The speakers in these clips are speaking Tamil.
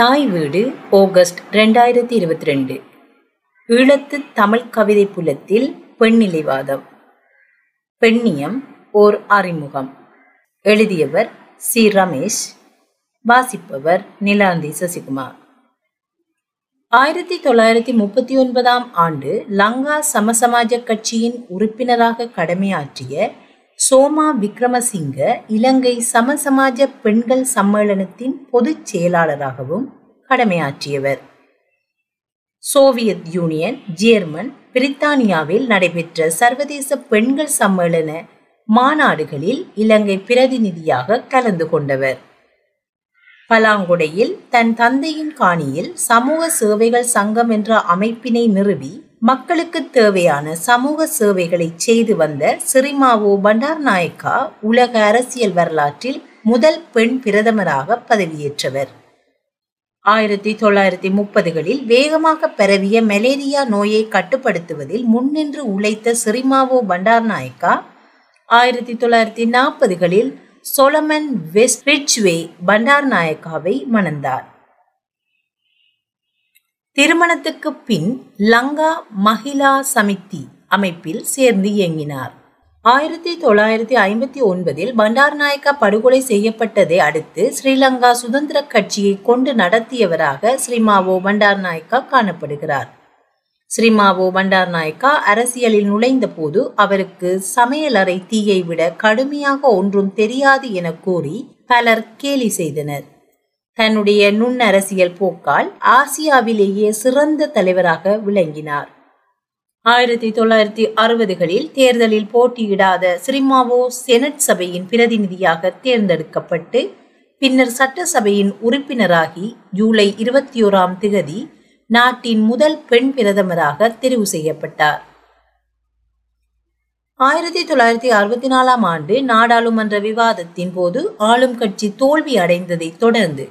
தாய் வீடு ஆகஸ்ட் ரெண்டாயிரத்தி இருபத்தி ரெண்டு. ஈழத்து தமிழ் கவிதை புலத்தில் பெண்ணிலைவாதம் பெண்ணியம் ஓர் அறிமுகம். எழுதியவர் சி. ரமேஷ். வாசிப்பவர் நிலாந்தி சசிகுமார். ஆயிரத்தி தொள்ளாயிரத்தி முப்பத்தி ஒன்பதாம் ஆண்டு லங்கா சமசமாஜ கட்சியின் உறுப்பினராக கடமையாற்றிய சோமா விக்ரமசிங்க இலங்கை சமசமாஜ பெண்கள் சம்மேளனத்தின் பொதுச் செயலாளராகவும் கடமையாற்றியவர். சோவியத் யூனியன் ஜேர்மன் பிரித்தானியாவில் நடைபெற்ற சர்வதேச பெண்கள் சம்மேளன மாநாடுகளில் இலங்கை பிரதிநிதியாக கலந்து கொண்டவர். பலாங்குடையில் தன் தந்தையின் காணியில் சமூக சேவைகள் சங்கம் என்ற அமைப்பினை நிறுவி மக்களுக்கு தேவையான சமூக சேவைகளை செய்து வந்த சிறிமாவோ பண்டார் நாயக்கா உலக அரசியல் வரலாற்றில் முதல் பெண் பிரதமராக பதவியேற்றவர். ஆயிரத்தி தொள்ளாயிரத்தி முப்பதுகளில் வேகமாக பரவிய மலேரியா நோயை கட்டுப்படுத்துவதில் முன்னின்று உழைத்த சிறிமாவோ பண்டார் நாயக்கா ஆயிரத்தி தொள்ளாயிரத்தி நாற்பதுகளில் சோலமன் வெஸ்ட் ரிட்ச்வே பண்டார் நாயக்காவை மணந்தார். திருமணத்துக்கு பின் லங்கா மகிழா சமிதி அமைப்பில் சேர்ந்து இயங்கினார். ஆயிரத்தி தொள்ளாயிரத்தி ஐம்பத்தி ஒன்பதில் பண்டார்நாயக்கா படுகொலை செய்யப்பட்டதை அடுத்து ஸ்ரீலங்கா சுதந்திர கட்சியை கொண்டு நடத்தியவராக ஸ்ரீமாவோ பண்டார்நாயக்கா காணப்படுகிறார். ஸ்ரீமாவோ பண்டார்நாயக்கா அரசியலில் நுழைந்த போது அவருக்கு சமையலறை தீயை விட கடுமையாக ஒன்றும் தெரியாது என கூறி பலர் கேலி செய்தனர். தன்னுடைய நுண்ணரசியல் போக்கால் ஆசியாவிலேயே சிறந்த தலைவராக விளங்கினார். ஆயிரத்தி தொள்ளாயிரத்தி அறுபதுகளில் தேர்தலில் போட்டியிடாத ஸ்ரீமாவோ செனட் சபையின் பிரதிநிதியாக தேர்ந்தெடுக்கப்பட்டு பின்னர் சட்டசபையின் உறுப்பினராகி ஜூலை இருபத்தி ஓராம் திகதி நாட்டின் முதல் பெண் பிரதமராக தெரிவு செய்யப்பட்டார். ஆயிரத்தி தொள்ளாயிரத்தி அறுபத்தி நாலாம் ஆண்டு நாடாளுமன்ற விவாதத்தின் போது ஆளும் கட்சி தோல்வி அடைந்ததை தொடர்ந்து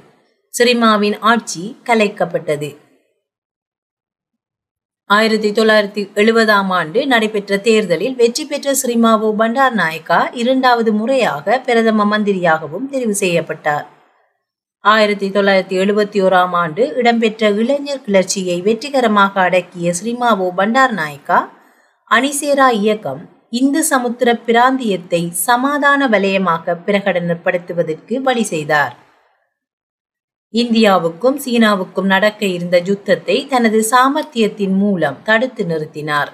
சிரிமாவின் ஆட்சி கலைக்கப்பட்டது. ஆயிரத்தி தொள்ளாயிரத்தி எழுபதாம் ஆண்டு நடைபெற்ற தேர்தலில் வெற்றி பெற்ற ஸ்ரீமாவோ பண்டார் நாயக்கா இரண்டாவது முறையாக பிரதம மந்திரியாகவும் தெரிவு செய்யப்பட்டார். ஆயிரத்தி தொள்ளாயிரத்தி எழுபத்தி ஓராம் ஆண்டு இடம்பெற்ற இளைஞர் கிளர்ச்சியை வெற்றிகரமாக அடக்கிய ஸ்ரீமாவோ பண்டார் நாயக்கா அணிசேரா இயக்கம் இந்து சமுத்திர பிராந்தியத்தை சமாதான வலயமாக பிரகடனப்படுத்துவதற்கு வழி செய்தார். இந்தியாவுக்கும் சீனாவுக்கும் நடக்க இருந்த யுத்தத்தை தனது சாமர்த்தியத்தின் மூலம் தடுத்து நிறுத்தினார்.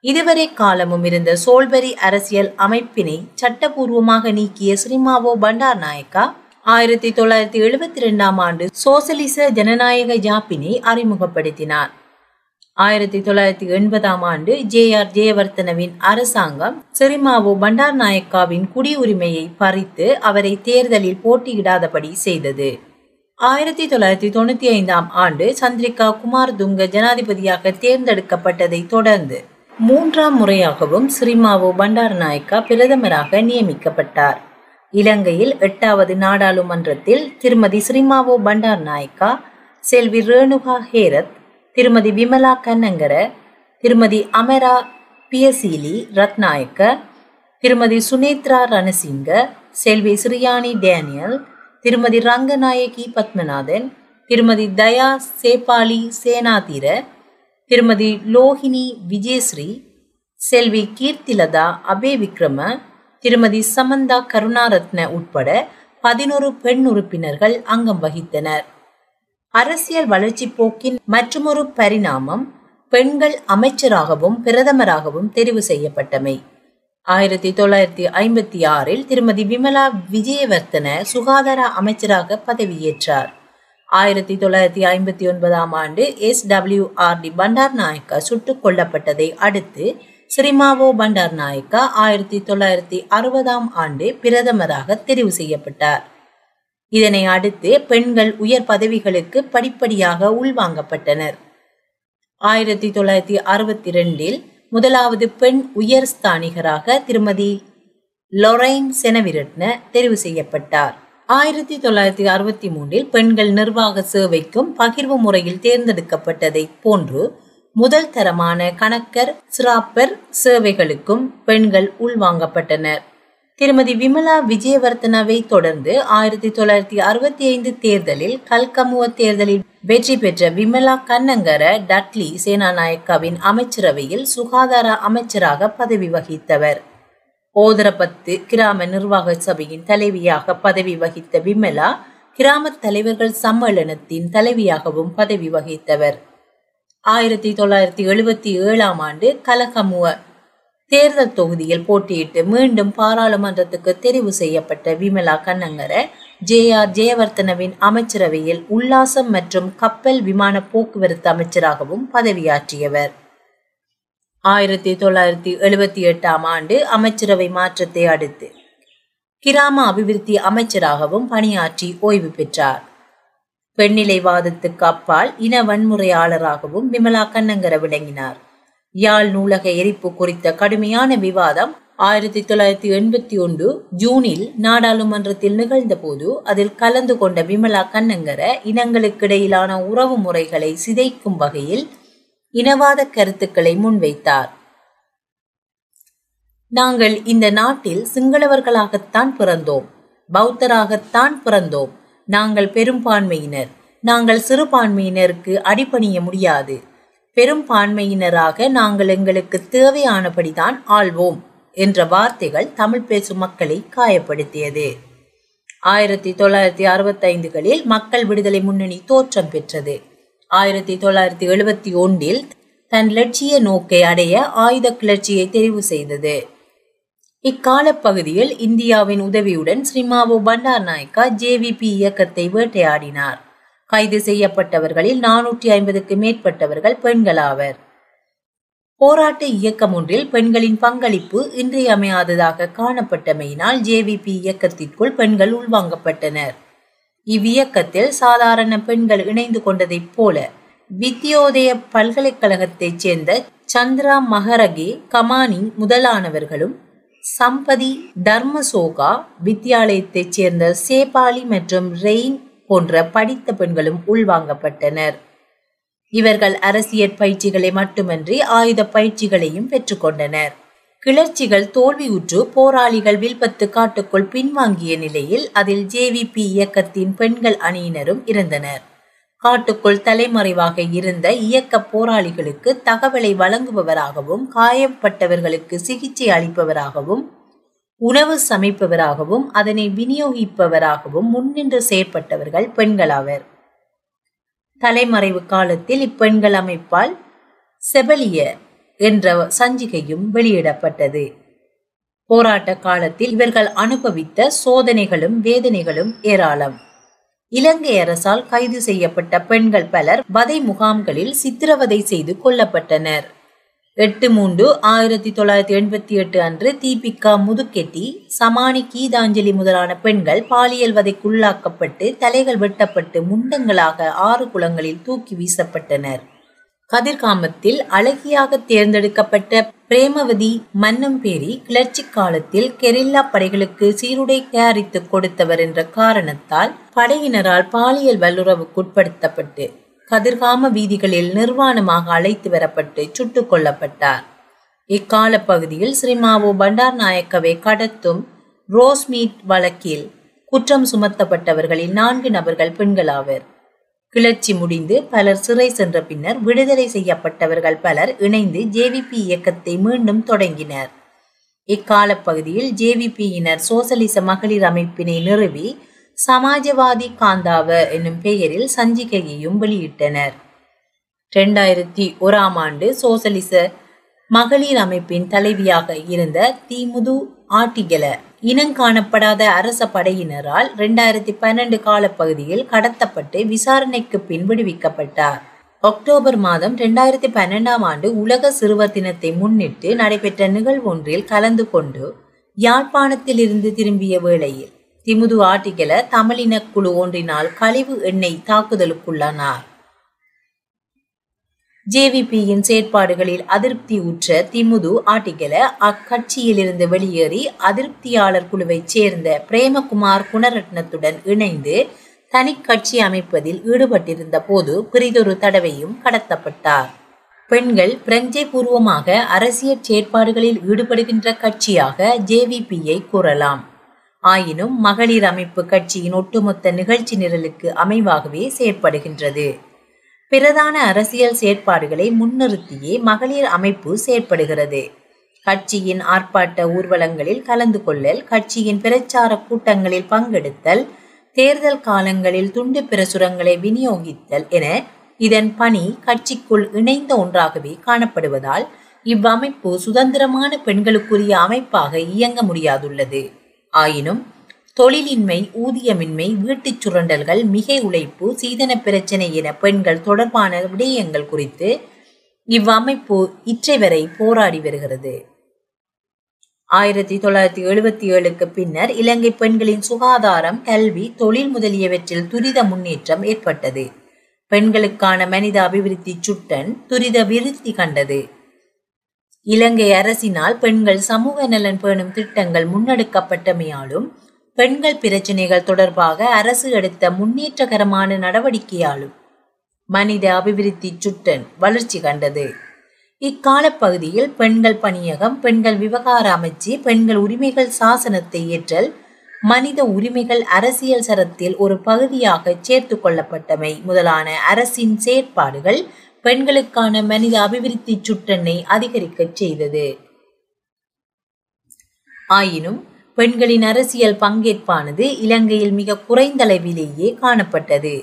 இதுவரை காலமும் இருந்த சோல்பரி அரசியல் அமைப்பினை சட்டபூர்வமாக நீக்கிய ஸ்ரீமாவோ பண்டார் நாயக்கா ஆயிரத்தி தொள்ளாயிரத்தி எழுபத்தி ரெண்டாம் ஆண்டு சோசலிச ஜனநாயக ஜாப்பினை அறிமுகப்படுத்தினார். ஆயிரத்தி தொள்ளாயிரத்தி எண்பதாம் ஆண்டு ஜே ஆர் ஜெயவர்த்தனவின் அரசாங்கம் சிறிமாவோ பண்டார் நாயக்காவின் குடியுரிமையை பறித்து அவரை தேர்தலில் போட்டியிடாதபடி செய்தது. ஆயிரத்தி தொள்ளாயிரத்தி தொண்ணூத்தி ஐந்தாம் ஆண்டு சந்திரிகா குமார் துங்க ஜனாதிபதியாக தேர்ந்தெடுக்கப்பட்டதை தொடர்ந்து மூன்றாம் முறையாகவும் ஸ்ரீமாவோ பண்டார் நாயக்கா பிரதமராக நியமிக்கப்பட்டார். இலங்கையில் எட்டாவது நாடாளுமன்றத்தில் திருமதி ஸ்ரீமாவோ பண்டார் நாயக்கா செல்வி ரேணுகா ஹேரத் திருமதி விமலா கன்னங்கர திருமதி அமரா பியசீலி ரத்நாயக்க திருமதி சுனேத்ரா ரணசிங்க செல்வி ஸ்ரீயானி டேனியல் திருமதி ரங்கநாயகி பத்மநாதன் திருமதி தயா சேபாலி சேனாதீர திருமதி லோகினி விஜயஸ்ரீ செல்வி கீர்த்திலதா அபே விக்ரம திருமதி சமந்தா கருணாரத்ன உட்பட பதினோரு பெண் உறுப்பினர்கள் அங்கம் வகித்தனர். அரசியல் வளர்ச்சி போக்கின் மற்றொரு பரிணாமம் பெண்கள் அமைச்சராகவும் பிரதமராகவும் தெரிவு செய்யப்பட்டமை. ஆயிரத்தி தொள்ளாயிரத்தி ஐம்பத்தி ஆறில் திருமதி விமலா விஜயவர்த்தன சுகாதார அமைச்சராக பதவியேற்றார். ஆயிரத்தி தொள்ளாயிரத்தி ஐம்பத்தி ஒன்பதாம் ஆண்டு S W R D Bandaranaike சுட்டுக் கொல்லப்பட்டதை அடுத்து ஸ்ரீமாவோ பண்டார் நாயக்கா ஆயிரத்தி தொள்ளாயிரத்தி அறுபதாம் ஆண்டு பிரதமராக தெரிவு செய்யப்பட்டார். இதனை அடுத்து பெண்கள் உயர் பதவிகளுக்கு படிப்படியாக உள்வாங்கப்பட்டனர். ஆயிரத்தி தொள்ளாயிரத்தி அறுபத்தி ரெண்டில் முதலாவது பெண் உயர் ஸ்தானிகராக திருமதி லொரைன் செனவிரட்ன தெரிவு செய்யப்பட்டார். ஆயிரத்தி தொள்ளாயிரத்தி அறுபத்தி மூன்றில் பெண்கள் நிர்வாக சேவைக்கும் பகிர்வு முறையில் தேர்ந்தெடுக்கப்பட்டதை போன்று முதல் தரமான கணக்கர் சிராப்பர் சேவைகளுக்கும் பெண்கள் உள்வாங்கப்பட்டனர். திருமதி விமலா விஜயவர்த்தனவை தொடர்ந்து ஆயிரத்தி தொள்ளாயிரத்தி அறுபத்தி ஐந்து தேர்தலில் கல்கமுவ தேர்தலில் வெற்றி பெற்ற விமலா கண்ணங்கர டட்லி சேனாநாயக்காவின் அமைச்சரவையில் சுகாதார அமைச்சராக பதவி வகித்தவர். ஓதரப்பத்து கிராம நிர்வாக சபையின் தலைவியாக பதவி வகித்த விமலா கிராம தலைவர்கள் சம்மேளனத்தின் தலைவியாகவும் பதவி வகித்தவர். ஆயிரத்தி தொள்ளாயிரத்தி எழுபத்தி ஏழாம் ஆண்டு கலகமுவ தேர்தல் தொகுதியில் போட்டியிட்டு மீண்டும் பாராளுமன்றத்துக்கு தெரிவு செய்யப்பட்ட விமலா கண்ணங்கர ஜே ஆர் ஜெயவர்த்தனவின் அமைச்சரவையில் உல்லாசம் மற்றும் கப்பல் விமான போக்குவரத்து அமைச்சராகவும் பதவியாற்றியவர். ஆயிரத்தி தொள்ளாயிரத்தி எழுபத்தி எட்டாம் ஆண்டு அமைச்சரவை மாற்றத்தை அடுத்து கிராம அபிவிருத்தி அமைச்சராகவும் பணியாற்றி ஓய்வு பெற்றார். பெண்ணிலைவாதத்துக்கு அப்பால் இன வன்முறையாளராகவும் விமலா கண்ணங்கர விளங்கினார். யாழ் நூலக எரிப்பு குறித்த கடுமையான விவாதம் ஆயிரத்தி தொள்ளாயிரத்தி எண்பத்தி ஒன்று ஜூனில் நாடாளுமன்றத்தில் நிகழ்ந்தபோது அதில் கலந்து கொண்ட விமலா கண்ணங்கர இனங்களுக்கிடையிலான உறவு முறைகளை சிதைக்கும் வகையில் இனவாத கருத்துக்களை முன்வைத்தார். நாங்கள் இந்த நாட்டில் சிங்களவர்களாகத்தான் பிறந்தோம். பௌத்தராகத்தான் பிறந்தோம். நாங்கள் பெரும்பான்மையினர். நாங்கள் சிறுபான்மையினருக்கு அடிபணிய முடியாது. பெரும்பான்மையினராக நாங்கள் எங்களுக்கு தேவையானபடிதான் ஆள்வோம் என்ற வார்த்தைகள் தமிழ் பேசும் மக்களை காயப்படுத்தியது. ஆயிரத்தி தொள்ளாயிரத்தி அறுபத்தைந்துகளில் மக்கள் விடுதலை முன்னணி தோற்றம் பெற்றது. ஆயிரத்தி தொள்ளாயிரத்தி எழுபத்தி ஒன்றில் தன் லட்சிய நோக்கை அடைய ஆயுத கிளர்ச்சியை தெரிவு செய்தது. இக்காலப்பகுதியில் இந்தியாவின் உதவியுடன் ஸ்ரீமாவோ பண்டார் நாயக்கா ஜேவிபி இயக்கத்தை வேட்டையாடினார். கைது செய்யப்பட்டவர்களில் நானூற்றி ஐம்பதுக்கு மேற்பட்டவர்கள் பெண்களாவர். போராட்ட இயக்கம் ஒன்றில் பெண்களின் பங்களிப்பு இன்றியமையாததாக காணப்பட்டமையினால் ஜேவிபி இயக்கத்திற்குள் பெண்கள் உள்வாங்கப்பட்டனர். இவ்வியக்கத்தில் சாதாரண பெண்கள் இணைந்து கொண்டதைப் போல வித்யோதய பல்கலைக்கழகத்தைச் சேர்ந்த சந்திரா மகரகே கமானி முதலானவர்களும் சம்பதி தர்மசோகா வித்யாலயத்தைச் சேர்ந்த சேபாலி மற்றும் ரெயின் போன்ற படித்த பெண்களும் உள்வாங்கப்பட்டனர். இவர்கள் அரசியற் பயிற்சிகளை மட்டுமன்றி ஆயுத பயிற்சிகளையும் பெற்றுக்கொண்டனர். கிளர்ச்சிகள் தோல்வியுற்று போராளிகள் வில்பத்து காட்டுக்குள் பின்வாங்கிய நிலையில் அதில் ஜேவிபி இயக்கத்தின் பெண்கள் அணியினரும் இருந்தனர். காட்டுக்குள் தலைமறைவாக இருந்த இயக்க போராளிகளுக்கு தகவலை வழங்குபவராகவும் காயப்பட்டவர்களுக்கு சிகிச்சை அளிப்பவராகவும் உணவு சமைப்பவராகவும் அதனை விநியோகிப்பவராகவும் முன்னின்று செயற்பட்டவர்கள் பெண்களாவர். தலைமறைவு காலத்தில் இப்பெண்கள் அமைப்பால் செபலிய என்ற சஞ்சிகையும் வெளியிடப்பட்டது. போராட்ட காலத்தில் இவர்கள் அனுபவித்த சோதனைகளும் வேதனைகளும் ஏராளம். இலங்கை அரசால் கைது செய்யப்பட்ட பெண்கள் பலர் வதை முகாம்களில் சித்திரவதை செய்து கொல்லப்பட்டனர். எட்டு மூன்று ஆயிரத்தி தொள்ளாயிரத்தி எண்பத்தி எட்டு அன்று தீபிகா முதுக்கெட்டி சமானி கீதாஞ்சலி முதலான பெண்கள் பாலியல் வதைக்குள்ளாக்கப்பட்டு தலைகள் வெட்டப்பட்டு முண்டங்களாக ஆறு குளங்களில் தூக்கி வீசப்பட்டனர். கதிர்காமத்தில் அழகியாக தேர்ந்தெடுக்கப்பட்ட பிரேமவதி மன்னம்பேரி கிளர்ச்சி காலத்தில் கெரில்லா படைகளுக்கு சீருடை தயாரித்து கொடுத்தவர் என்ற காரணத்தால் படையினரால் பாலியல் வல்லுறவுக்குட்படுத்தப்பட்டு கதிர்காம வீதிகளில் நிர்வாணமாக அழைத்து வரப்பட்டு சுட்டுக் கொல்லப்பட்டார். இக்கால பகுதியில் ஸ்ரீமாவோ பண்டார் நாயக்கவை கடத்தும் ரோஸ்மீட் வழக்கில் குற்றம் சுமத்தப்பட்டவர்களில் நான்கு நபர்கள் பெண்களாவர். கிளர்ச்சி முடிந்து பலர் சிறை சென்ற பின்னர் விடுதலை செய்யப்பட்டவர்கள் பலர் இணைந்து ஜேவிபி இயக்கத்தை மீண்டும் தொடங்கினர். இக்கால பகுதியில் ஜேவிபியினர் சோசலிச மகளிர் அமைப்பினை நிறுவி சமாஜவாதி காந்தாவ என்னும் பெயரில் சஞ்சிகையையும் வெளியிட்டனர். இரண்டாயிரத்தி ஓராம் ஆண்டு சோசலிச மகளிர் அமைப்பின் தலைவியாக இருந்த திமுது ஆட்டிகல இனங்காணப்படாத அரச படையினரால் இரண்டாயிரத்தி பன்னெண்டு காலப்பகுதியில் கடத்தப்பட்டு விசாரணைக்கு பின் விடுவிக்கப்பட்டார். அக்டோபர் மாதம் இரண்டாயிரத்தி பன்னெண்டாம் ஆண்டு உலக சிறுவர் தினத்தை முன்னிட்டு நடைபெற்ற நிகழ்வொன்றில் கலந்து கொண்டு யாழ்ப்பாணத்திலிருந்து திரும்பிய வேளையில் திமுது ஆட்டிகல தமிழின குழு ஒன்றினால் கழிவு எண்ணெய் தாக்குதலுக்குள்ளானார். ஜேவிபியின் செயற்பாடுகளில் அதிருப்தி உற்ற திமுது ஆட்டிகல அக்கட்சியிலிருந்து வெளியேறி அதிருப்தியாளர் குழுவைச் சேர்ந்த பிரேமகுமார் குணரட்னத்துடன் இணைந்து தனி கட்சி அமைப்பதில் ஈடுபட்டிருந்த போது பிரிதொரு தடவையும் கடத்தப்பட்டார். பெண்கள் பிரஞ்சை பூர்வமாக அரசியல் செயற்பாடுகளில் ஈடுபடுகின்ற கட்சியாக ஜேவிபியை கூறலாம். ஆயினும் மகளிர் அமைப்பு கட்சியின் ஒட்டுமொத்த நிகழ்ச்சி நிரலுக்கு அமைவாகவே செயற்படுகின்றது. பிரதான அரசியல் செயற்பாடுகளை முன்னிறுத்தியே மகளிர் அமைப்பு செயற்படுகிறது. கட்சியின் ஆர்ப்பாட்ட ஊர்வலங்களில் கலந்து கொள்ளல் கட்சியின் பிரச்சார கூட்டங்களில் பங்கெடுத்தல் தேர்தல் காலங்களில் துண்டு பிரசுரங்களை விநியோகித்தல் என இதன் பணி கட்சிக்குள் இணைந்த ஒன்றாகவே காணப்படுவதால் இவ்வமைப்பு சுதந்திரமான பெண்களுக்குரிய அமைப்பாக இயங்க முடியாதுள்ளது. ஆயினும் தொழிலின்மை ஊதியமின்மை வீட்டுச் சுரண்டல்கள் மிகை உழைப்பு சீதன பிரச்சனை என பெண்கள் தொடர்பான விடயங்கள் குறித்து இவ்வமைப்பு இற்றை வரை போராடி வருகிறது. ஆயிரத்தி தொள்ளாயிரத்தி எழுபத்தி ஏழுக்கு பின்னர் இலங்கை பெண்களின் சுகாதாரம் கல்வி தொழில் முதலியவற்றில் துரித முன்னேற்றம் ஏற்பட்டது. பெண்களுக்கான மனித அபிவிருத்தி சுட்டன் துரித விருத்தி கண்டது. இலங்கை அரசினால் பெண்கள் சமூக நலன் பேணும் திட்டங்கள் முன்னெடுக்கப்பட்டமையாலும் பெண்கள் பிரச்சினைகள் தொடர்பாக அரசு எடுத்த முன்னேற்றகரமான நடவடிக்கையாலும் மனித அபிவிருத்தி சுட்டன் வளர்ச்சி கண்டது. இக்காலப்பகுதியில் பெண்கள் பணியகம் பெண்கள் விவகார அமைச்சு பெண்கள் உரிமைகள் சாசனத்தை ஏற்றல் மனித உரிமைகள் அரசியல் சரத்தில் ஒரு பகுதியாக சேர்த்து கொள்ளப்பட்டமை முதலான அரசின் செயற்பாடுகள் பெண்களுக்கான மனித அபிவிருத்தி சுட்டெண்ணை அதிகரிக்கச் செய்தது. ஆயினும் பெண்களின் அரசியல் பங்கேற்பானது இலங்கையில் மிக குறைந்தளவிலேயே காணப்பட்டது.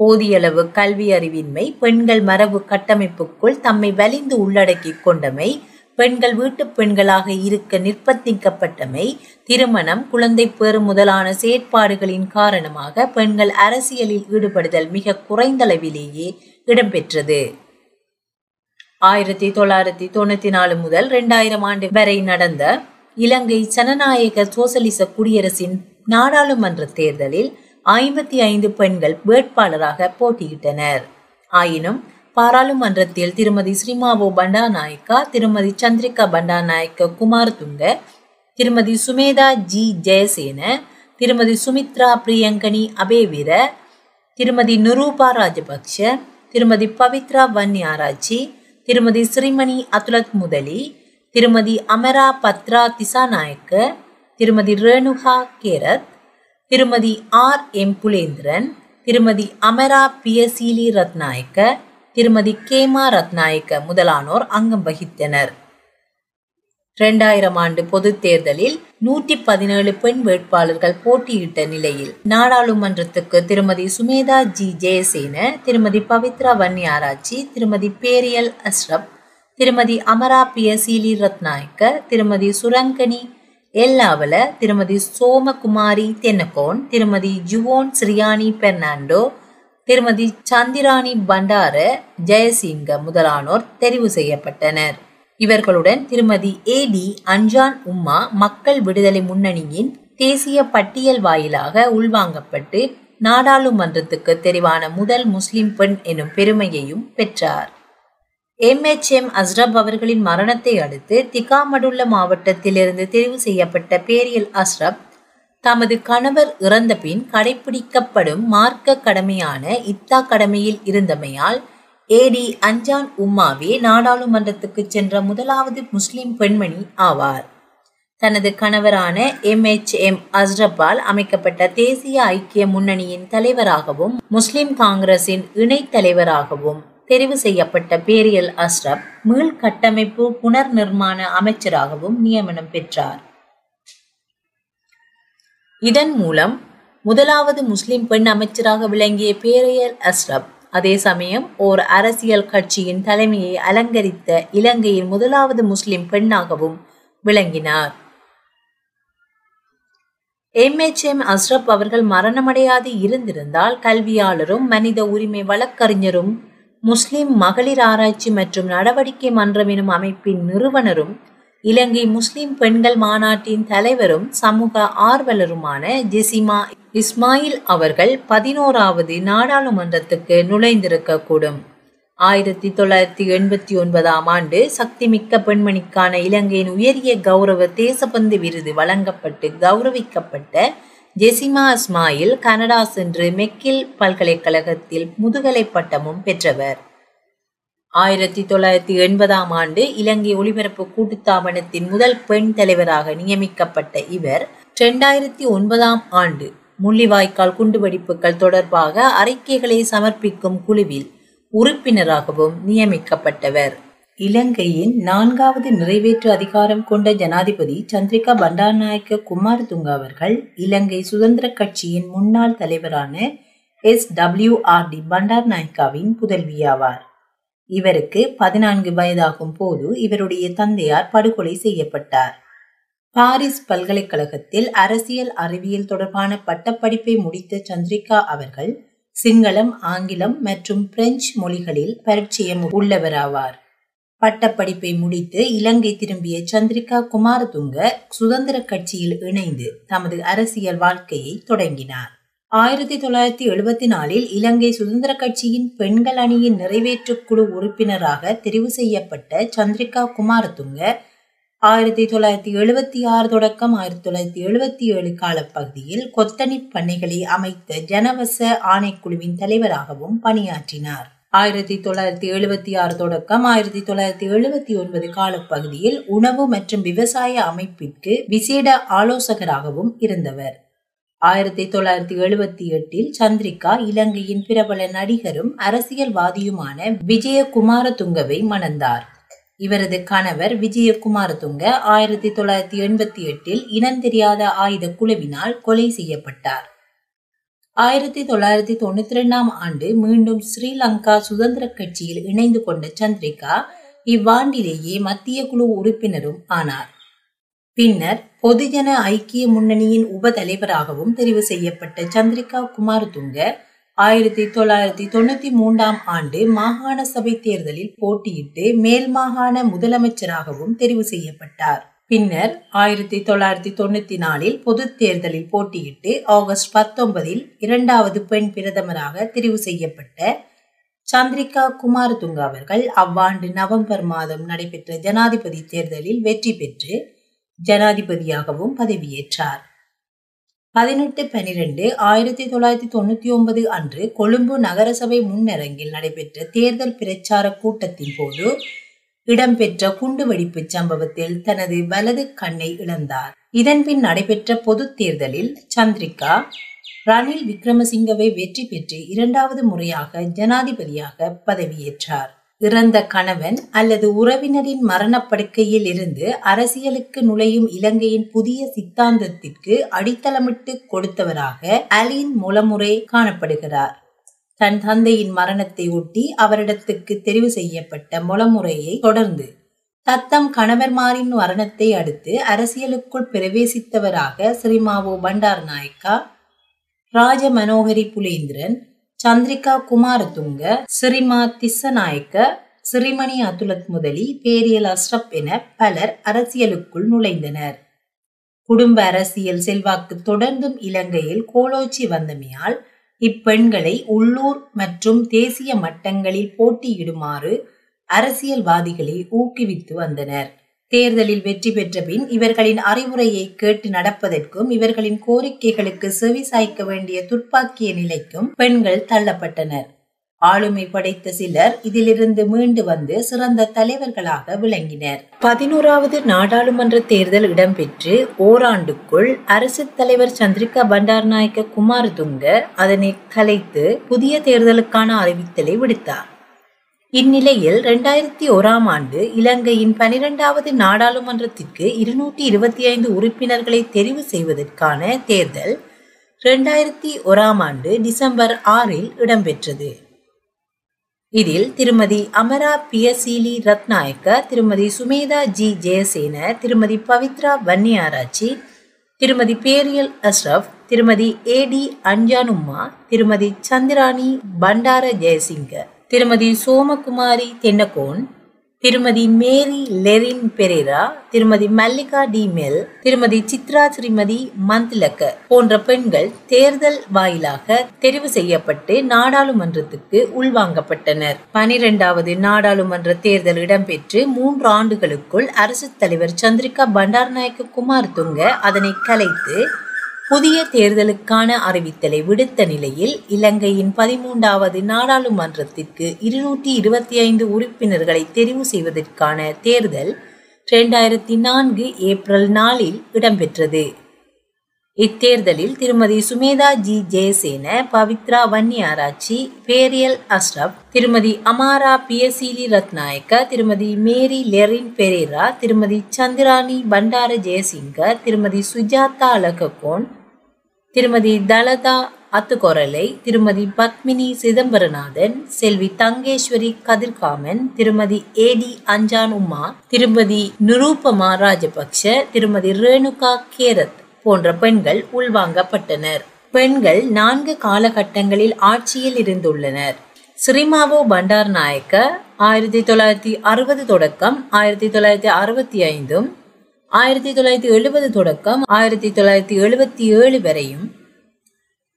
போதியளவு கல்வி அறிவின்மை பெண்கள் மரபு கட்டமைப்புக்குள் தம்மை வலிந்து உள்ளடக்கி கொண்டமை பெண்கள் வீட்டுப் பெண்களாக இருக்க நிர்பந்திக்கப்பட்டமை திருமணம் குழந்தை பேறு முதலான செயற்பாடுகளின் காரணமாக பெண்கள் அரசியலில் ஈடுபடுதல் மிக குறைந்தளவிலேயே இடம்பெற்றது. ஆயிரத்தி தொள்ளாயிரத்தி தொண்ணூத்தி நாலு முதல் இரண்டாயிரம் ஆண்டு வரை நடந்த இலங்கை ஜனநாயக சோசலிச குடியரசின் நாடாளுமன்ற தேர்தலில் ஐம்பத்தி ஐந்து பெண்கள் வேட்பாளராக போட்டியிட்டனர். ஆயினும் பாராளுமன்றத்தில் திருமதி ஸ்ரீமாவோ பண்டாநாயக்கா திருமதி சந்திரிகா பண்டாநாயக்க குமாரதுங்க திருமதி சுமேதா ஜி ஜெயசேன திருமதி சுமித்ரா பிரியங்கனி அபேவிர திருமதி நுரூபா ராஜபக்ஷ திருமதி பவித்ரா வன்னியாராச்சி திருமதி ஸ்ரீமணி அதுலத் முதலி திருமதி அமரா பத்ரா திசாநாயக்க திருமதி ரேணுகா கேரத் திருமதி ஆர் எம் புலேந்திரன் திருமதி அமரா பியசீலி ரத்நாயக்க திருமதி கேமா ரத்நாயக்க முதலானோர் அங்கம் வகித்தனர். இரண்டாயிரம் ஆண்டு பொதுத் தேர்தலில் நூற்றி பதினேழு பெண் வேட்பாளர்கள் போட்டியிட்ட நிலையில் நாடாளுமன்றத்துக்கு திருமதி சுமேதா ஜி ஜெயசேன திருமதி பவித்ரா வன்னியாராச்சி திருமதி பேரியல் அஸ்ரப் திருமதி அமரா பியசீலி ரத்நாயக்க திருமதி சுரங்கனி எல்லாவல திருமதி சோமகுமாரி தென்னகோன் திருமதி ஜுவோன் ஸ்ரியானி பெர்னாண்டோ திருமதி சந்திராணி பண்டார ஜெயசிங்க முதலானோர் தெரிவு செய்யப்பட்டனர். இவர்களுடன் திருமதி ஏ டி அஞ்சான் உம்மா மக்கள் விடுதலை முன்னணியின் தேசிய பட்டியல் வாயிலாக உள்வாங்கப்பட்டு நாடாளுமன்றத்துக்கு தெரிவான முதல் முஸ்லிம் பெண் எனும் பெருமையையும் பெற்றார். எம் எச் எம் அஸ்ரப் அவர்களின் மரணத்தை அடுத்து திகாமடுள்ள மாவட்டத்திலிருந்து தெரிவு செய்யப்பட்ட பேரியல் அஸ்ரப் தமது கணவர் இறந்த பின் கடைபிடிக்கப்படும் மார்க்க கடமையான இத்தா கடமையில் இருந்தமையால் ஏடி அஞ்சான் உம்மாவே நாடாளுமன்றத்துக்கு சென்ற முதலாவது முஸ்லிம் பெண்மணி ஆவார். தனது கணவரான எம். எச். எம். அஸ்ரப்பால் அமைக்கப்பட்ட தேசிய ஐக்கிய முன்னணியின் தலைவராகவும் முஸ்லிம் காங்கிரசின் இணைத் தலைவராகவும் தெரிவு செய்யப்பட்ட பேரியல் அஸ்ரப் மீள் கட்டமைப்பு புனர் நிர்மாண அமைச்சராகவும் நியமனம் பெற்றார். இதன் மூலம் முதலாவது முஸ்லிம் பெண் அமைச்சராக விளங்கிய பேரியல் அஸ்ரப் அதே சமயம் ஓர் அரசியல் கட்சியின் தலைமையை அலங்கரித்த இலங்கையின் முதலாவது முஸ்லிம் பெண்ணாகவும் விளங்கினார். எம் எச் எம் அஸ்ரப் அவர்கள் மரணமடையாது இருந்திருந்தால் கல்வியாளரும் மனித உரிமை வழக்கறிஞரும் முஸ்லிம் மகளிர் ஆராய்ச்சி மற்றும் நடவடிக்கை மன்றம் எனும் அமைப்பின் நிறுவனரும் இலங்கை முஸ்லிம் பெண்கள் மாநாட்டின் தலைவரும் சமூக ஆர்வலருமான ஜெசிமா இஸ்மாயில் அவர்கள் பதினோராவது நாடாளுமன்றத்துக்கு நுழைந்திருக்கக்கூடும். ஆயிரத்தி தொள்ளாயிரத்தி எண்பத்தி ஒன்பதாம் ஆண்டு சக்திமிக்க பெண்மணிக்கான இலங்கையின் உயரிய கௌரவ தேசபந்து விருது வழங்கப்பட்டு கௌரவிக்கப்பட்ட ஜெசிமா இஸ்மாயில் கனடா சென்று மெக்கில் பல்கலைக்கழகத்தில் முதுகலை பட்டமும் பெற்றவர். ஆயிரத்தி தொள்ளாயிரத்தி எண்பதாம் ஆண்டு இலங்கை ஒளிபரப்பு கூட்டுத்தாபனத்தின் முதல் பெண் தலைவராக நியமிக்கப்பட்ட இவர் இரண்டாயிரத்தி ஒன்பதாம் ஆண்டு முள்ளிவாய்க்கால் குண்டுவெடிப்புகள் தொடர்பாக அறிக்கைகளை சமர்ப்பிக்கும் குழுவில் உறுப்பினராகவும் நியமிக்கப்பட்டவர். இலங்கையின் நான்காவது நிறைவேற்று அதிகாரம் கொண்ட ஜனாதிபதி சந்திரிகா பண்டாரநாயக்க குமாரதுங்க அவர்கள் இலங்கை சுதந்திர கட்சியின் முன்னாள் தலைவரான எஸ். டபிள்யூ. ஆர். டி. பண்டாரநாயக்காவின் புதல்வியாவார். இவருக்கு பதினான்கு வயதாகும் போது இவருடைய தந்தையார் படுகொலை செய்யப்பட்டார். பாரிஸ் பல்கலைக்கழகத்தில் அரசியல் அறிவியல் தொடர்பான பட்டப்படிப்பை முடித்த சந்திரிகா அவர்கள் சிங்களம் ஆங்கிலம் மற்றும் பிரெஞ்சு மொழிகளில் பரிச்சயம் உள்ளவராவார். பட்டப்படிப்பை முடித்து இலங்கை திரும்பிய சந்திரிகா குமாரதுங்க சுதந்திர கட்சியில் இணைந்து தமது அரசியல் வாழ்க்கையை தொடங்கினார். ஆயிரத்தி தொள்ளாயிரத்தி எழுபத்தி நாலில் இலங்கை சுதந்திர கட்சியின் பெண்கள் அணியின் நிறைவேற்று குழு உறுப்பினராக தெரிவு செய்யப்பட்ட சந்திரிகா குமாரதுங்க ஆயிரத்தி தொள்ளாயிரத்தி எழுபத்தி ஆறு தொடக்கம் ஆயிரத்தி தொள்ளாயிரத்தி எழுபத்தி ஏழு காலப்பகுதியில் கொத்தனி பண்ணைகளை அமைத்த ஜனவச ஆணைக்குழுவின் தலைவராகவும் பணியாற்றினார். ஆயிரத்தி தொள்ளாயிரத்தி எழுபத்தி ஆறு தொடக்கம் ஆயிரத்தி தொள்ளாயிரத்தி எழுபத்தி ஒன்பது காலப்பகுதியில் உணவு மற்றும் விவசாய அமைப்பிற்கு விசேட ஆலோசகராகவும் இருந்தவர். ஆயிரத்தி தொள்ளாயிரத்தி எழுபத்தி எட்டில் சந்திரிகா இலங்கையின் பிரபல நடிகரும் அரசியல்வாதியுமான விஜயகுமாரதுங்கவை மணந்தார். இவரது கணவர் விஜயகுமாரதுங்க ஆயிரத்தி தொள்ளாயிரத்தி எண்பத்தி எட்டில் இனந்தெரியாத ஆயுத குழுவினால் கொலை செய்யப்பட்டார். ஆயிரத்தி தொள்ளாயிரத்தி தொண்ணூத்தி ரெண்டாம் ஆண்டு மீண்டும் ஸ்ரீலங்கா சுதந்திர கட்சியில் இணைந்து கொண்ட சந்திரிகா இவ்வாண்டிலேயே மத்திய குழு உறுப்பினரும் ஆனார். பின்னர் பொதுஜன ஐக்கிய முன்னணியின் உப தலைவராகவும் தெரிவு செய்யப்பட்ட சந்திரிகா குமாரதுங்க ஆயிரத்தி தொள்ளாயிரத்தி தொண்ணூத்தி மூன்றாம் ஆண்டு மாகாண சபை தேர்தலில் போட்டியிட்டு மேல் மாகாண முதலமைச்சராகவும் தெரிவு செய்யப்பட்டார். பின்னர் ஆயிரத்தி தொள்ளாயிரத்தி தொண்ணூத்தி நாலில் பொது தேர்தலில் போட்டியிட்டு ஆகஸ்ட் பத்தொன்பதில் இரண்டாவது பெண் பிரதமராக தெரிவு செய்யப்பட்ட சந்திரிகா குமாரதுங்க அவர்கள் அவ்வாண்டு நவம்பர் மாதம் நடைபெற்ற ஜனாதிபதி தேர்தலில் வெற்றி பெற்று ஜனாதிபதியாகவும் பதவியேற்றார். பதினெட்டு பனிரெண்டு ஆயிரத்தி தொள்ளாயிரத்தி தொண்ணூத்தி ஒன்பது அன்று கொழும்பு நகரசபை முன்னரங்கில் நடைபெற்ற தேர்தல் பிரச்சார கூட்டத்தின் போது இடம்பெற்ற குண்டுவெடிப்பு சம்பவத்தில் தனது வலது கண்ணை இழந்தார். இதன்பின் நடைபெற்ற பொது தேர்தலில் சந்திரிகா ரணில் விக்ரமசிங்கவை வெற்றி பெற்று இரண்டாவது முறையாக ஜனாதிபதியாக பதவியேற்றார். இறந்த கணவன் அல்லது உறவினரின் மரணப்படுக்கையில் இருந்து அரசியலுக்கு நுழையும் இலங்கையின் புதிய சித்தாந்தத்திற்கு அடித்தளமிட்டு கொடுத்தவராக அலின் முலமுறை காணப்படுகிறார். தன் தந்தையின் மரணத்தை ஒட்டி அவரிடத்துக்கு தெரிவு செய்யப்பட்ட முலமுறையை தொடர்ந்து தத்தம் கணவர்மாரின் மரணத்தை அடுத்து அரசியலுக்குள் பிரவேசித்தவராக ஸ்ரீமாவோ பண்டார் நாயக்கா ராஜ மனோகரி புலேந்திரன் சந்திரிகா குமாரதுங்க சிறிமா திஸ்ஸநாயக்க சிறிமணி அதுலத் முதலி பேரியல் அஸ்ரப் என பலர் அரசியலுக்குள் நுழைந்தனர். குடும்ப அரசியல் செல்வாக்கு தொடர்ந்தும் இலங்கையில் கோலோச்சி வந்தமையால் இப்பெண்களை உள்ளூர் மற்றும் தேசிய மட்டங்களில் போட்டியிடுமாறு அரசியல்வாதிகளை ஊக்குவித்து வந்தனர். தேர்தலில் வெற்றி பெற்ற பின் இவர்களின் அறிவுரையை கேட்டு நடப்பதற்கும் இவர்களின் கோரிக்கைகளுக்கு செவி சாய்க்க வேண்டிய துப்பாக்கிய நிலைக்கும் பெண்கள் தள்ளப்பட்டனர். ஆளுமை படைத்த சிலர் இதிலிருந்து மீண்டு வந்து சிறந்த தலைவர்களாக விளங்கினர். பதினோராவது நாடாளுமன்ற தேர்தல் இடம்பெற்று ஓராண்டுக்குள் அரசு தலைவர் சந்திரிகா பண்டாரநாயக்க குமாரதுங்க அதனை கலைத்து புதிய தேர்தலுக்கான அறிவித்தலை விடுத்தார். இந்நிலையில் இரண்டாயிரத்தி ஓராம் ஆண்டு இலங்கையின் பனிரெண்டாவது நாடாளுமன்றத்திற்கு இருநூற்றி இருபத்தி ஐந்து உறுப்பினர்களை தெரிவு செய்வதற்கான தேர்தல் இரண்டாயிரத்தி ஓராம் ஆண்டு டிசம்பர் ஆறில் இடம்பெற்றது. இதில் திருமதி அமரா பியசீலி ரத்நாயக்க திருமதி சுமேதா ஜி ஜெயசேன திருமதி பவித்ரா வன்னியாராச்சி திருமதி பேரியல் அஸ்ரப் திருமதி ஏ டி அஞ்சானும்மா திருமதி சந்திராணி பண்டார ஜெயசிங்க திருமதி சோமகுமாரி தென்னகோன் திருமதி மேரி லெரின் பெரேரா திருமதி மல்லிகா டி மெல் திருமதி சித்ரா ஸ்ரீமதி மந்த்லக்க போன்ற பெண்கள் தேர்தல் வாயிலாக தெரிவு செய்யப்பட்டு நாடாளுமன்றத்துக்கு உள்வாங்கப்பட்டனர். பனிரெண்டாவது நாடாளுமன்ற தேர்தல் இடம்பெற்று மூன்று ஆண்டுகளுக்குள் அரசு தலைவர் சந்திரிகா பண்டாரநாயக்க குமார் துங்க அதனை கலைத்து புதிய தேர்தலுக்கான அறிவித்தலை விடுத்த நிலையில் இலங்கையின் பதிமூன்றாவது நாடாளுமன்றத்திற்கு இருநூற்றி இருபத்தி ஐந்து உறுப்பினர்களை தெரிவு செய்வதற்கான தேர்தல் இரண்டாயிரத்தி நான்கு ஏப்ரல் நாளில் இடம்பெற்றது. இத்தேர்தலில் திருமதி சுமேதா ஜி ஜெயசேன பவித்ரா வன்னியாராச்சி பேரியல் அஸ்ரப் திருமதி அமாரா பியசீலி ரத்நாயக்க திருமதி மேரி லெரின் பெரேரா திருமதி சந்திராணி பண்டார ஜெயசிங்க திருமதி சுஜாதா அலககோன் திருமதி தலதா அத்துக்கொரலை திருமதி பத்மினி சிதம்பரநாதன் செல்வி தங்கேஸ்வரி கதிர்காமன் திருமதி ஏடி அஞ்சான் உமா திருமதி நிரூபமா ராஜபக்ஷ திருமதி ரேணுகா கேரத் போன்ற பெண்கள் உள்வாங்கப்பட்டனர். பெண்கள் நான்கு காலகட்டங்களில் ஆட்சியில் இருந்துள்ளனர். ஸ்ரீமாவோ பண்டார் நாயக்க ஆயிரத்தி தொள்ளாயிரத்தி அறுபது தொடக்கம் ஆயிரத்தி தொள்ளாயிரத்தி அறுபத்தி ஐந்தும் ஆயிரத்தி தொள்ளாயிரத்தி எழுபது தொடக்கம் ஆயிரத்தி தொள்ளாயிரத்தி எழுபத்தி ஏழு வரையும்.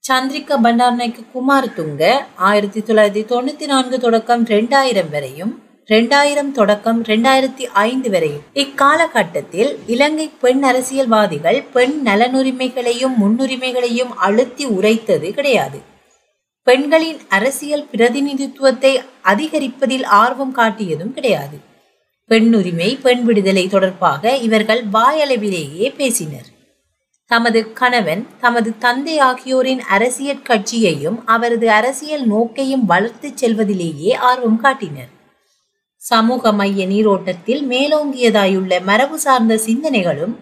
சந்திரிகா பண்டார்நாயக்க குமார் துங்க ஆயிரத்தி தொள்ளாயிரத்தி தொண்ணூத்தி நான்கு தொடக்கம் ரெண்டாயிரம் வரையும். ரெண்டாயிரம் தொடக்கம் ரெண்டாயிரத்தி ஐந்து வரையும். இக்காலகட்டத்தில் இலங்கை பெண் அரசியல்வாதிகள் பெண் நலனுரிமைகளையும் முன்னுரிமைகளையும் அழுத்தி உரைத்தது கிடையாது. பெண்களின் அரசியல் பிரதிநிதித்துவத்தை அதிகரிப்பதில் ஆர்வம் காட்டியதும் கிடையாது. பெண்ணுரிமை பெண் விடுதலை தொடர்பாக இவர்கள் வாயளவிலேயே பேசினர். தமது கணவன் தமது தந்தை ஆகியோரின் அரசியல் கட்சியையும் அவரது அரசியல் நோக்கையும் வளர்த்துச் செல்வதிலேயே ஆர்வம் காட்டினர். சமூக மைய நீரோட்டத்தில் மேலோங்கியதாயுள்ள மரபு சார்ந்த சிந்தனைகளும்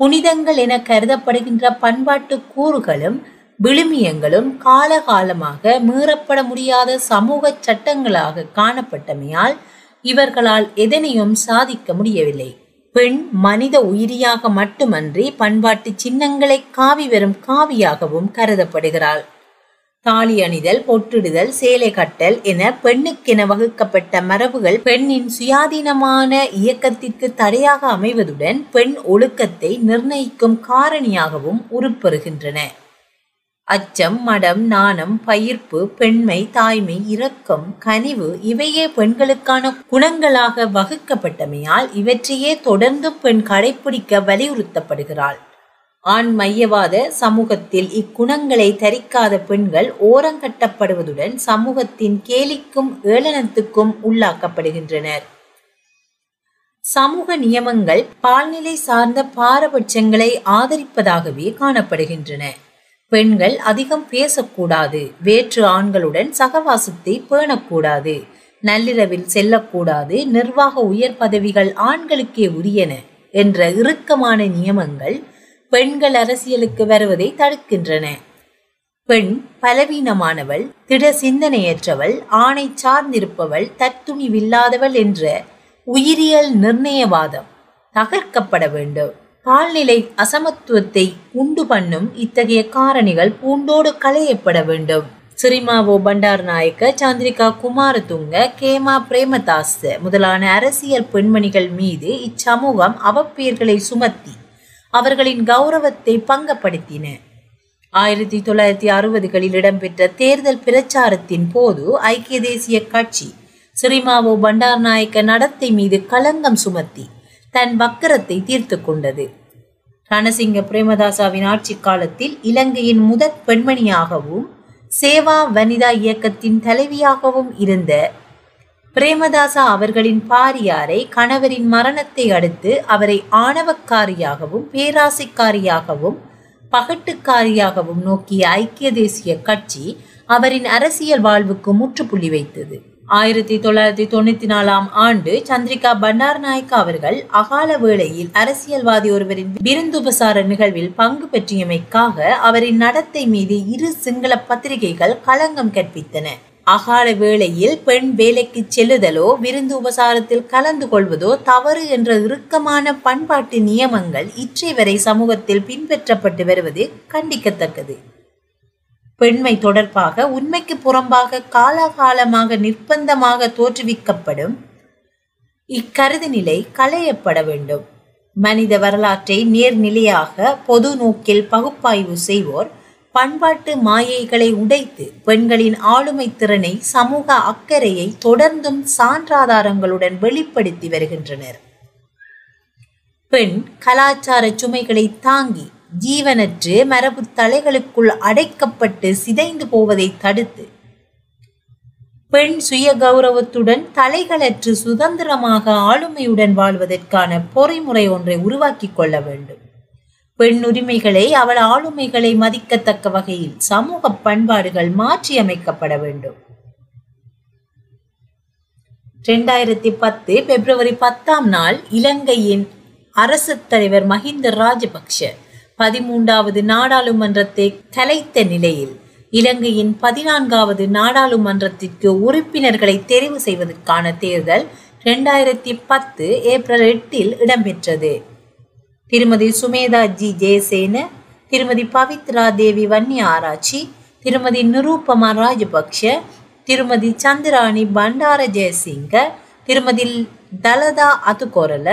புனிதங்கள் என கருதப்படுகின்ற பண்பாட்டு கூறுகளும் விழுமியங்களும் காலகாலமாக மீறப்பட முடியாத சமூக சட்டங்களாக காணப்பட்டமையால் இவர்களால் எதனையும் சாதிக்க முடியவில்லை. பெண் மனித உயிரியாக மட்டுமன்றி பண்பாட்டு சின்னங்களை காவி வரும் காவியாகவும் கருதப்படுகிறாள். தாலி அணிதல் பொட்டிடுதல் சேலை கட்டல் என பெண்ணுக்கென வகுக்கப்பட்ட மரபுகள் பெண்ணின் சுயாதீனமான இயக்கத்திற்கு தடையாக அமைவதுடன் பெண் ஒழுக்கத்தை நிர்ணயிக்கும் காரணியாகவும் உருப்பெறுகின்றன. அச்சம் மடம் நாணம் பயிர்ப்பு பெண்மை தாய்மை இரக்கம் கனிவு இவையே பெண்களுக்கான குணங்களாக வகுக்கப்பட்டமையால் இவற்றையே தொடர்ந்து பெண் கடைபிடிக்க வலியுறுத்தப்படுகிறாள். ஆண் மையவாத சமூகத்தில் இக்குணங்களை தரிக்காத பெண்கள் ஓரங்கட்டப்படுவதுடன் சமூகத்தின் கேலிக்கும் ஏளனத்துக்கும் உள்ளாக்கப்படுகின்றனர். சமூக நியமங்கள் பால்நிலை சார்ந்த பாரபட்சங்களை ஆதரிப்பதாகவே காணப்படுகின்றன. பெண்கள் அதிகம் பேசக்கூடாது. வேற்று ஆண்களுடன் சகவாசத்தை பேணக்கூடாது. நள்ளிரவில் செல்லக்கூடாது. நிர்வாக உயர் பதவிகள் ஆண்களுக்கே உரியன என்ற இறுக்கமான நியமங்கள் பெண்கள் அரசியலுக்கு வருவதை தடுக்கின்றன. பெண் பலவீனமானவள் திட சிந்தனையற்றவள் ஆணை சார்ந்திருப்பவள் தத்துணிவில்லாதவள் என்ற உயிரியல் நிர்ணயவாதம் தகர்க்கப்பட வேண்டும். பால்நிலை அசமத்துவத்தை உண்டு பண்ணும் இத்தகைய காரணிகள் பூண்டோடு களையப்பட வேண்டும். சிறிமாவோ பண்டார் நாயக்க சந்திரிகா குமாரதுங்க கேமா பிரேமதாஸ் முதலான அரசியல் பெண்மணிகள் மீது இச்சமூகம் அவப்பெயர்களை சுமத்தி அவர்களின் கௌரவத்தை பங்கப்படுத்தின. ஆயிரத்தி தொள்ளாயிரத்தி அறுபதுகளில் இடம்பெற்ற தேர்தல் பிரச்சாரத்தின் போது ஐக்கிய தேசிய கட்சி சிறிமாவோ பண்டார் நாயக்க நடத்தை மீது களங்கம் சுமத்தி தன் வக்கரத்தை தீர்த்து கொண்டது. ரணசிங்க பிரேமதாசாவின் ஆட்சி காலத்தில் இலங்கையின் முதற் பெண்மணியாகவும் சேவா வனிதா இயக்கத்தின் தலைவியாகவும் இருந்த பிரேமதாசா அவர்களின் பாரியாரை கணவரின் மரணத்தை அடுத்து அவரை ஆணவக்காரியாகவும் பேராசைக்காரியாகவும் பகட்டுக்காரியாகவும் நோக்கிய ஐக்கிய தேசிய கட்சி அவரின் அரசியல் வாழ்வுக்கு முற்றுப்புள்ளி வைத்தது. ஆயிரத்தி தொள்ளாயிரத்தி தொண்ணூத்தி நாலாம் ஆண்டு சந்திரிகா பண்டார் நாயக்கா அவர்கள் அகால வேளையில் அரசியல்வாதி ஒருவரின் விருந்துபசார நிகழ்வில் பங்கு பெற்றியமைக்காக அவரின் நடத்தை மீது இரு சிங்கள பத்திரிகைகள் களங்கம் கற்பித்தன. அகால வேளையில் பெண் வேலைக்கு செல்லுதலோ விருந்து உபசாரத்தில் கலந்து கொள்வதோ தவறு என்ற இறுக்கமான பண்பாட்டு நியமங்கள் இற்றை வரை சமூகத்தில் பின்பற்றப்பட்டு வருவது கண்டிக்கத்தக்கது. பெண்மை தொடர்பாக உண்மைக்கு புறம்பாக காலாகாலமாக நிர்பந்தமாக தோற்றுவிக்கப்படும் இக்கருது நிலை களையப்பட வேண்டும். மனித வரலாற்றை நேர்நிலையாக பொது நோக்கில் பகுப்பாய்வு செய்வோர் பண்பாட்டு மாயைகளை உடைத்து பெண்களின் ஆளுமை திறனை சமூக அக்கறையை தொடர்ந்தும் சான்றாதாரங்களுடன் வெளிப்படுத்தி வருகின்றனர். பெண் கலாச்சார சுமைகளை தாங்கி ஜீவனற்று மரபு தலைகளுக்குள் அடைக்கப்பட்டு சிதைந்து போவதை தடுத்து. பெண் சுய கௌரவத்துடன் தலைகளற்று சுதந்திரமாக ஆளுமையுடன் வாழ்வதற்கான பொறிமுறை ஒன்றை உருவாக்கி கொள்ள வேண்டும். பெண் உரிமைகளை அவள் ஆளுமைகளை மதிக்கத்தக்க வகையில் சமூக பண்பாடுகள் மாற்றியமைக்கப்பட வேண்டும். இரண்டாயிரத்தி பத்து பிப்ரவரி பத்தாம் நாள் இலங்கையின் அரசு தலைவர் மஹிந்த ராஜபக்ஷ பதிமூன்றாவது நாடாளுமன்றத்தை கலைத்த நிலையில் இலங்கையின் பதினான்காவது நாடாளுமன்றத்திற்கு உறுப்பினர்களை தெரிவு செய்வதற்கான தேர்தல் இரண்டாயிரத்தி பத்து ஏப்ரல் எட்டில் இடம்பெற்றது. திருமதி சுமேதா ஜி ஜெயசேன திருமதி பவித்ரா தேவி வன்னி ஆராய்ச்சி திருமதி நிரூபமா ராஜபக்ஷ திருமதி சந்திராணி பண்டார ஜெயசிங்க திருமதி தலதா அதுகோரல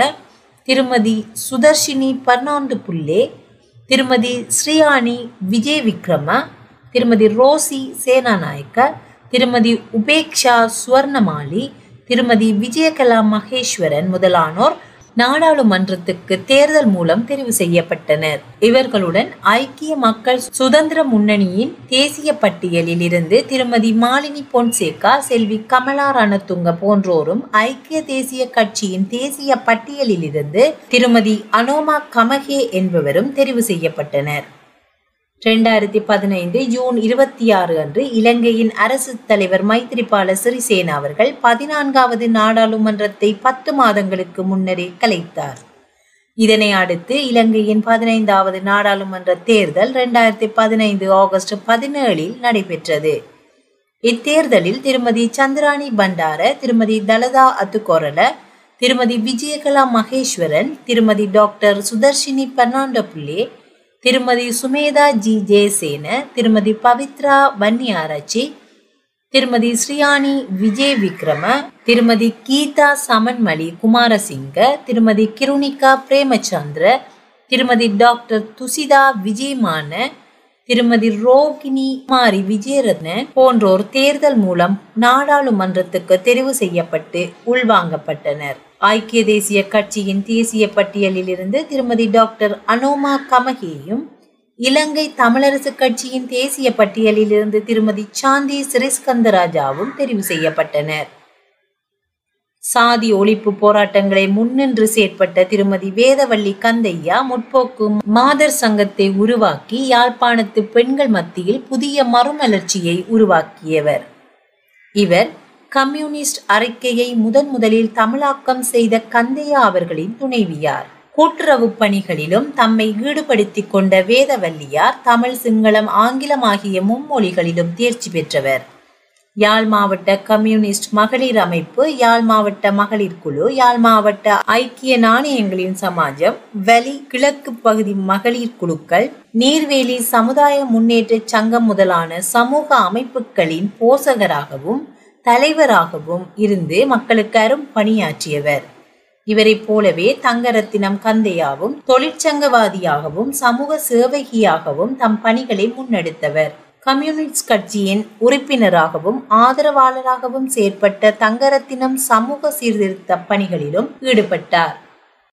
திருமதி சுதர்ஷினி பர்னாண்டு புல்லே திருமதி ஸ்ரீயானி விஜய் விக்ரம திருமதி ரோசி சேனாநாயக்க திருமதி உபேக்ஷா சுவர்ணமாலி திருமதி விஜயகலா மகேஸ்வரன் முதலானோர் நாடாளுமன்றத்துக்கு தேர்தல் மூலம் தெரிவு செய்யப்பட்டனர். இவர்களுடன் ஐக்கிய மக்கள் சுதந்திர முன்னணியின் தேசிய பட்டியலில் இருந்து திருமதி மாலினி பொன்சேகா செல்வி கமலா ரணத்துங்க போன்றோரும் ஐக்கிய தேசிய கட்சியின் தேசிய பட்டியலில் இருந்து திருமதி அனோமா கமகே என்பவரும் தெரிவு செய்யப்பட்டனர். இரண்டாயிரத்தி பதினைந்து ஜூன் இருபத்தி ஆறு அன்று இலங்கையின் அரசு தலைவர் மைத்திரிபால சிறிசேன அவர்கள் பதினான்காவது நாடாளுமன்றத்தை பத்து மாதங்களுக்கு முன்னரே கலைத்தார். இதனை அடுத்து இலங்கையின் பதினைந்தாவது நாடாளுமன்ற தேர்தல் இரண்டாயிரத்தி பதினைந்து ஆகஸ்ட் பதினேழில் நடைபெற்றது. இத்தேர்தலில் திருமதி சந்திராணி பண்டார திருமதி தலதா அத்துக்கொரல திருமதி விஜயகலா மகேஸ்வரன் திருமதி டாக்டர் சுதர்ஷினி பெர்னாண்டபுல்லே திருமதி சுமேதா ஜி ஜெயசேன திருமதி பவித்ரா வன்னியாராச்சி திருமதி ஸ்ரீயானி விஜய் விக்ரம திருமதி கீதா சமன்மலி குமாரசிங்க திருமதி கிருணிகா பிரேமச்சந்திர திருமதி டாக்டர் துசிதா விஜயமான திருமதி ரோகிணி மாரி விஜயரத்ன போன்றோர் தேர்தல் மூலம் நாடாளுமன்றத்துக்கு தெரிவு செய்யப்பட்டு உள்வாங்கப்பட்டனர். ஐக்கிய தேசிய கட்சியின் தேசிய பட்டியலில் இருந்து திருமதி டாக்டர் அனோமா கமகேயும் இலங்கை தமிழரசு கட்சியின் தேசிய பட்டியலில் இருந்து திருமதி சாந்தி சிறிஸ்கந்தராஜாவும் தெரிவு செய்யப்பட்டனர். சாதி ஒழிப்பு போராட்டங்களை முன்னின்று செயற்பட்ட திருமதி வேதவள்ளி கந்தையா முற்போக்கு மாதர் சங்கத்தை உருவாக்கி யாழ்ப்பாணத்து பெண்கள் மத்தியில் புதிய மறுமலர்ச்சியை உருவாக்கியவர். இவர் கம்யூனிஸ்ட் அறிக்கையை முதன் முதலில் தமிழாக்கம் செய்த கந்தையா அவர்களின் துணைவியார். கூட்டுறவு பணிகளிலும் தம்மை ஈடுபடுத்திக் கொண்ட வேதவல்லியார் தமிழ் சிங்களம் ஆங்கிலம் ஆகிய மும்மொழிகளிலும் தேர்ச்சி பெற்றவர். யாழ் மாவட்ட கம்யூனிஸ்ட் மகளிர் அமைப்பு யாழ் மாவட்ட மகளிர் குழு யாழ் மாவட்ட ஐக்கிய நாணயங்களின் சமாஜம் வலி கிழக்கு பகுதி மகளிர் குழுக்கள் நீர்வேலி சமுதாய முன்னேற்ற சங்கம் முதலான சமூக அமைப்புகளின் போசகராகவும் தலைவராகவும் இருந்து மக்களுக்கு அரும் பணியாற்றியவர். இவரைப் போலவே தங்கரத்தினம் கந்தையாவும் தொழிற்சங்கவாதியாகவும் சமூக சேவகியாகவும் தம் பணிகளை முன்னெடுத்தவர். கம்யூனிஸ்ட் கட்சியின் உறுப்பினராகவும் ஆதரவாளராகவும் செயற்பட்ட தங்கரத்தினம் சமூக சீர்திருத்த பணிகளிலும் ஈடுபட்டார்.